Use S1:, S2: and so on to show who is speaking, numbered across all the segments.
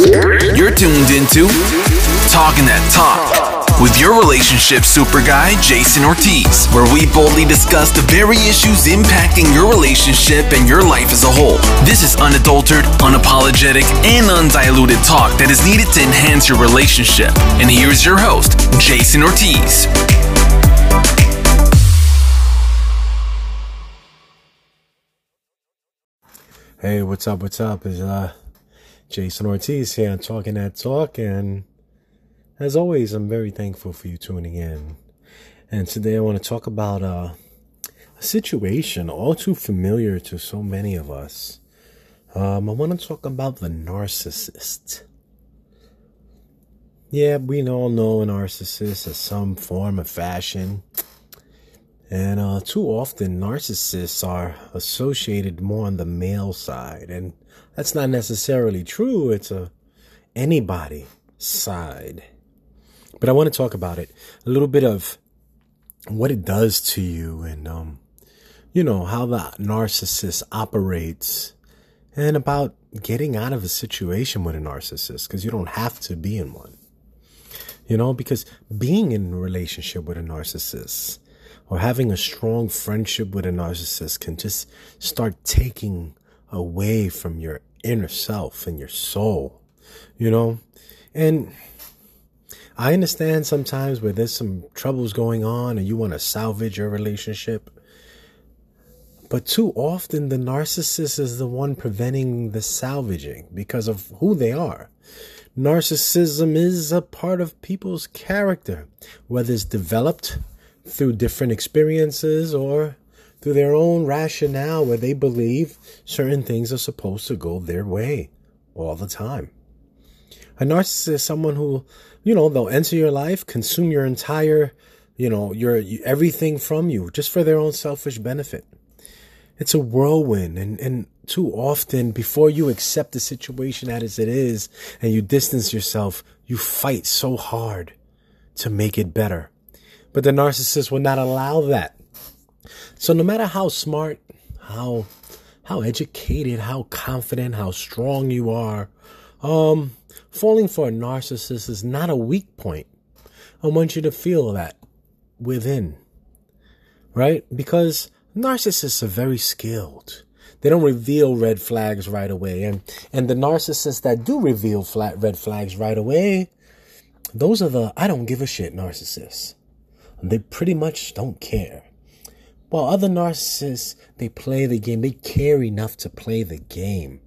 S1: You're tuned into Talking That Talk with your relationship super guy, Jason Ortiz, where we boldly discuss the very issues impacting your relationship and your life as a whole. This is unadulterated, unapologetic, and undiluted talk that is needed to enhance your relationship. And here's your host, Jason Ortiz.
S2: Hey, what's up? What's up? Is uh Jason Ortiz here talking that talk and as always I'm very thankful for you tuning in. And today I want to talk about uh, a situation all too familiar to so many of us. Um, I want to talk about the narcissist. Yeah, we all know a narcissist as some form of fashion. And uh, too often, narcissists are associated more on the male side, and that's not necessarily true. It's a anybody side. But I want to talk about it a little bit of what it does to you, and um, you know how the narcissist operates, and about getting out of a situation with a narcissist because you don't have to be in one. You know, because being in a relationship with a narcissist or having a strong friendship with a narcissist can just start taking away from your inner self and your soul, you know? And I understand sometimes where there's some troubles going on and you want to salvage your relationship. But too often, the narcissist is the one preventing the salvaging because of who they are. Narcissism is a part of people's character, whether it's developed through different experiences or through their own rationale where they believe certain things are supposed to go their way all the time. A narcissist is someone who, you know, they'll enter your life, consume your entire, you know, your everything from you just for their own selfish benefit. It's a whirlwind and, and too often before you accept the situation as it is and you distance yourself, you fight so hard to make it better. But the narcissist will not allow that. So no matter how smart, how how educated, how confident, how strong you are, um, falling for a narcissist is not a weak point. I want you to feel that within. Right? Because narcissists are very skilled. They don't reveal red flags right away. And and the narcissists that do reveal flat red flags right away, those are the I don't give a shit narcissists. They pretty much don't care. While other narcissists, they play the game. They care enough to play the game.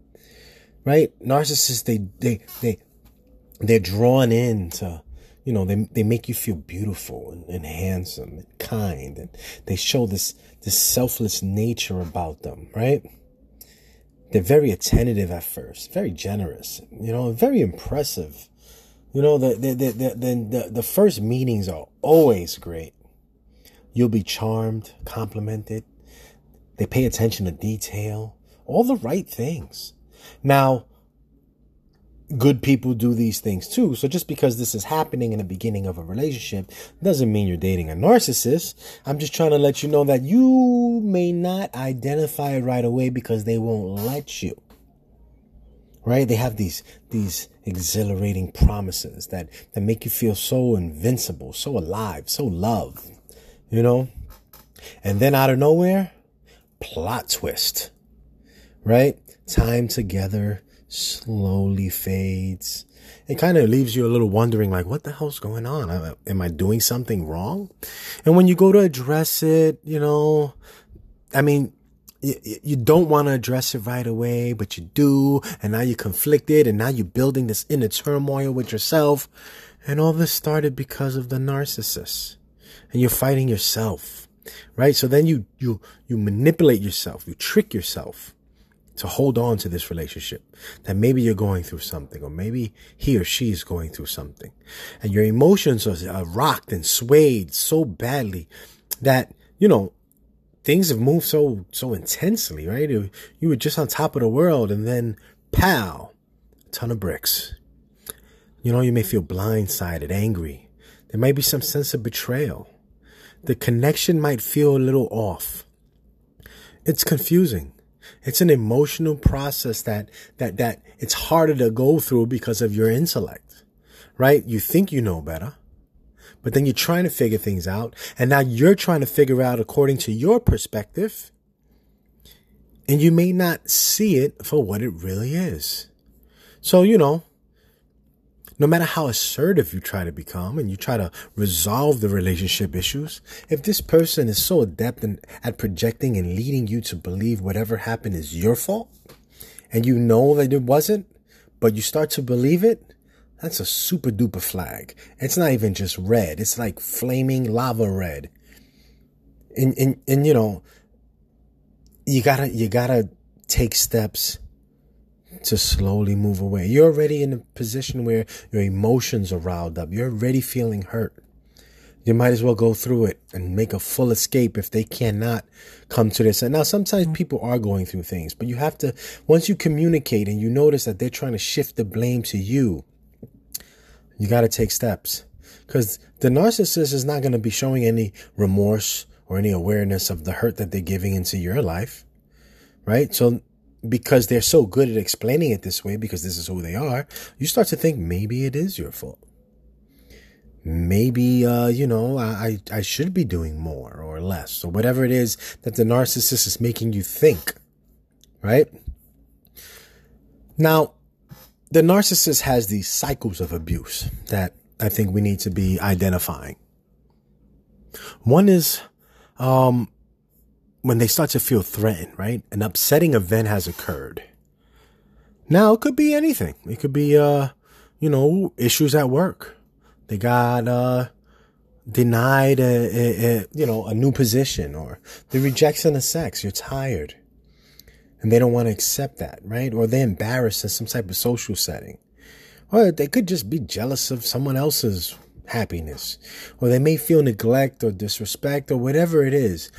S2: Right? Narcissists, they, they, they, they're drawn in to, you know, they, they make you feel beautiful and, and handsome and kind. And they show this, this selfless nature about them, right? They're very attentive at first, very generous, you know, very impressive you know, the, the, the, the, the, first meetings are always great. You'll be charmed, complimented. They pay attention to detail, all the right things. Now, good people do these things too. So just because this is happening in the beginning of a relationship doesn't mean you're dating a narcissist. I'm just trying to let you know that you may not identify it right away because they won't let you right? They have these, these exhilarating promises that, that make you feel so invincible, so alive, so loved, you know? And then out of nowhere, plot twist, right? Time together slowly fades. It kind of leaves you a little wondering, like, what the hell's going on? Am I doing something wrong? And when you go to address it, you know, I mean, you don't want to address it right away, but you do. And now you're conflicted and now you're building this inner turmoil with yourself. And all this started because of the narcissist and you're fighting yourself, right? So then you, you, you manipulate yourself, you trick yourself to hold on to this relationship that maybe you're going through something or maybe he or she is going through something and your emotions are rocked and swayed so badly that, you know, things have moved so so intensely, right? You were just on top of the world, and then pow, ton of bricks. You know, you may feel blindsided, angry. There might be some sense of betrayal. The connection might feel a little off. It's confusing. It's an emotional process that, that, that it's harder to go through because of your intellect, right? You think you know better, but then you're trying to figure things out. And now you're trying to figure out according to your perspective. And you may not see it for what it really is. So, you know, no matter how assertive you try to become and you try to resolve the relationship issues, if this person is so adept in, at projecting and leading you to believe whatever happened is your fault, and you know that it wasn't, but you start to believe it, that's a super duper flag. It's not even just red, it's like flaming lava red. And, and, and you know, you gotta, you gotta take steps to slowly move away. You're already in a position where your emotions are riled up. You're already feeling hurt. You might as well go through it and make a full escape if they cannot come to this. And now sometimes mm. people are going through things, but you have to, once you communicate and you notice that they're trying to shift the blame to you, you got to take steps because the narcissist is not going to be showing any remorse or any awareness of the hurt that they're giving into your life. Right. So because they're so good at explaining it this way, because this is who they are, you start to think maybe it is your fault. Maybe, uh, you know, I, I should be doing more or less or whatever it is that the narcissist is making you think. Right? Now, the narcissist has these cycles of abuse that I think we need to be identifying. One is, um, when they start to feel threatened, right? An upsetting event has occurred. Now, it could be anything. It could be, uh, you know, issues at work. They got, uh, denied a, a, a, you know, a new position or the rejection of sex. You're tired and they don't want to accept that, right? Or they're embarrassed in some type of social setting. Or they could just be jealous of someone else's happiness. Or they may feel neglect or disrespect or whatever it is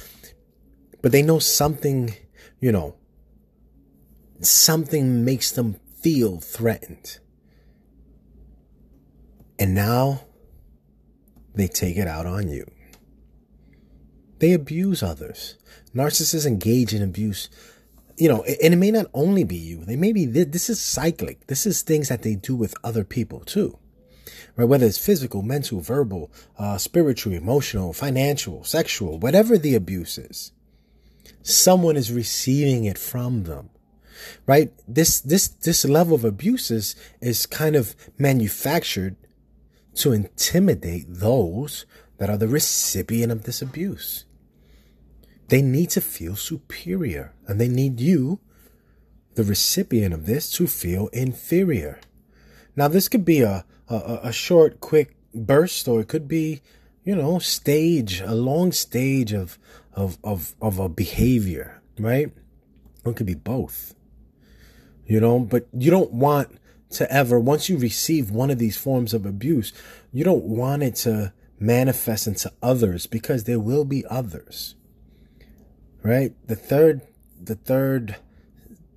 S2: but they know something, you know, something makes them feel threatened. And now they take it out on you. They abuse others. Narcissists engage in abuse, you know, and it may not only be you. They may be, this is cyclic. This is things that they do with other people too. Right? Whether it's physical, mental, verbal, uh, spiritual, emotional, financial, sexual, whatever the abuse is someone is receiving it from them right this this this level of abuse is, is kind of manufactured to intimidate those that are the recipient of this abuse they need to feel superior and they need you the recipient of this to feel inferior now this could be a a, a short quick burst or it could be you know stage a long stage of of of of a behavior, right? it could be both. You know, but you don't want to ever once you receive one of these forms of abuse, you don't want it to manifest into others because there will be others. Right? The third the third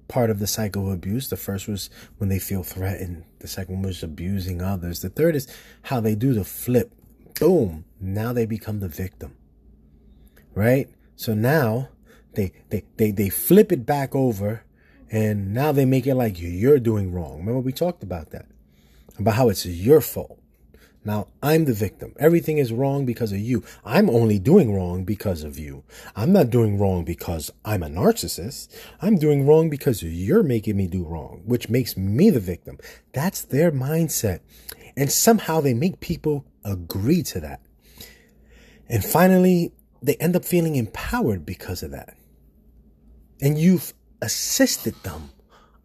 S2: part of the cycle of abuse. The first was when they feel threatened. The second was abusing others. The third is how they do the flip. Boom. Now they become the victim right? So now they, they, they, they flip it back over and now they make it like you're doing wrong. Remember we talked about that, about how it's your fault. Now I'm the victim. Everything is wrong because of you. I'm only doing wrong because of you. I'm not doing wrong because I'm a narcissist. I'm doing wrong because you're making me do wrong, which makes me the victim. That's their mindset. And somehow they make people agree to that. And finally, they end up feeling empowered because of that. And you've assisted them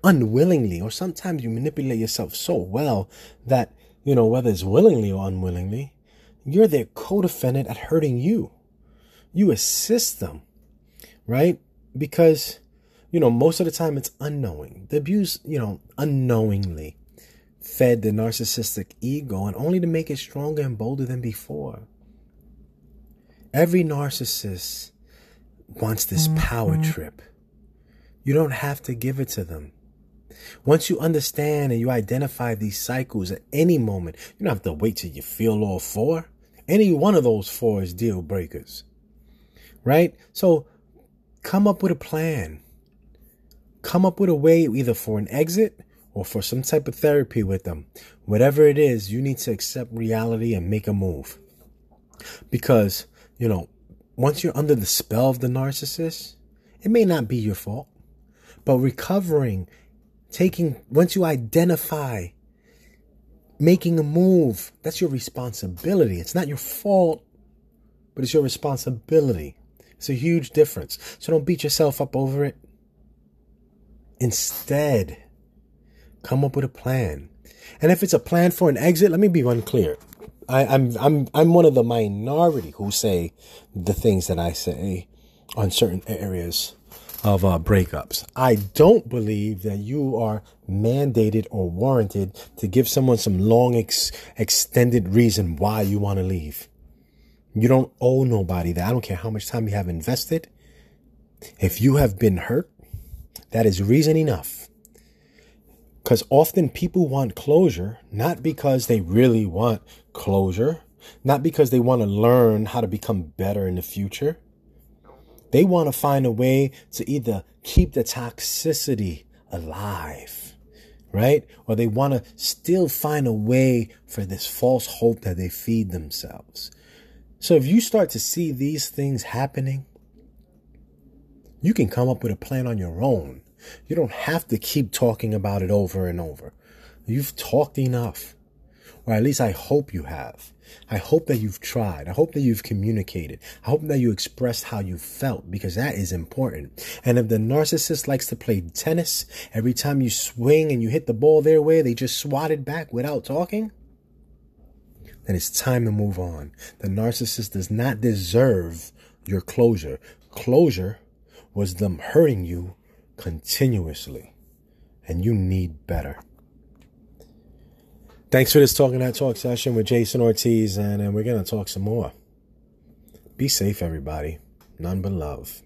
S2: unwillingly, or sometimes you manipulate yourself so well that, you know, whether it's willingly or unwillingly, you're their co-defendant at hurting you. You assist them, right? Because, you know, most of the time it's unknowing. The abuse, you know, unknowingly fed the narcissistic ego and only to make it stronger and bolder than before. Every narcissist wants this power mm-hmm. trip. You don't have to give it to them. Once you understand and you identify these cycles at any moment, you don't have to wait till you feel all four. Any one of those four is deal breakers. Right? So come up with a plan. come up with a way either for an exit or for some type of therapy with them. Whatever it is, you need to accept reality and make a move. Because, you know, once you're under the spell of the narcissist, it may not be your fault. But recovering, taking, once you identify, making a move, that's your responsibility. It's not your fault, but it's your responsibility. It's a huge difference. So don't beat yourself up over it. Instead, come up with a plan. And if it's a plan for an exit, let me be unclear. I, I'm I'm I'm one of the minority who say the things that I say on certain areas of uh, breakups. I don't believe that you are mandated or warranted to give someone some long ex- extended reason why you want to leave. You don't owe nobody that. I don't care how much time you have invested. If you have been hurt, that is reason enough. Because often people want closure, not because they really want closure, not because they want to learn how to become better in the future. They want to find a way to either keep the toxicity alive, right? Or they want to still find a way for this false hope that they feed themselves. So if you start to see these things happening, you can come up with a plan on your own. You don't have to keep talking about it over and over. You've talked enough. Or at least I hope you have. I hope that you've tried. I hope that you've communicated. I hope that you expressed how you felt because that is important. And if the narcissist likes to play tennis, every time you swing and you hit the ball their way, they just swat it back without talking, then it's time to move on. The narcissist does not deserve your closure. Closure was them hurting you continuously, and you need better. Thanks for this Talking That Talk session with Jason Ortiz, and, and we're going to talk some more. Be safe, everybody. None but love.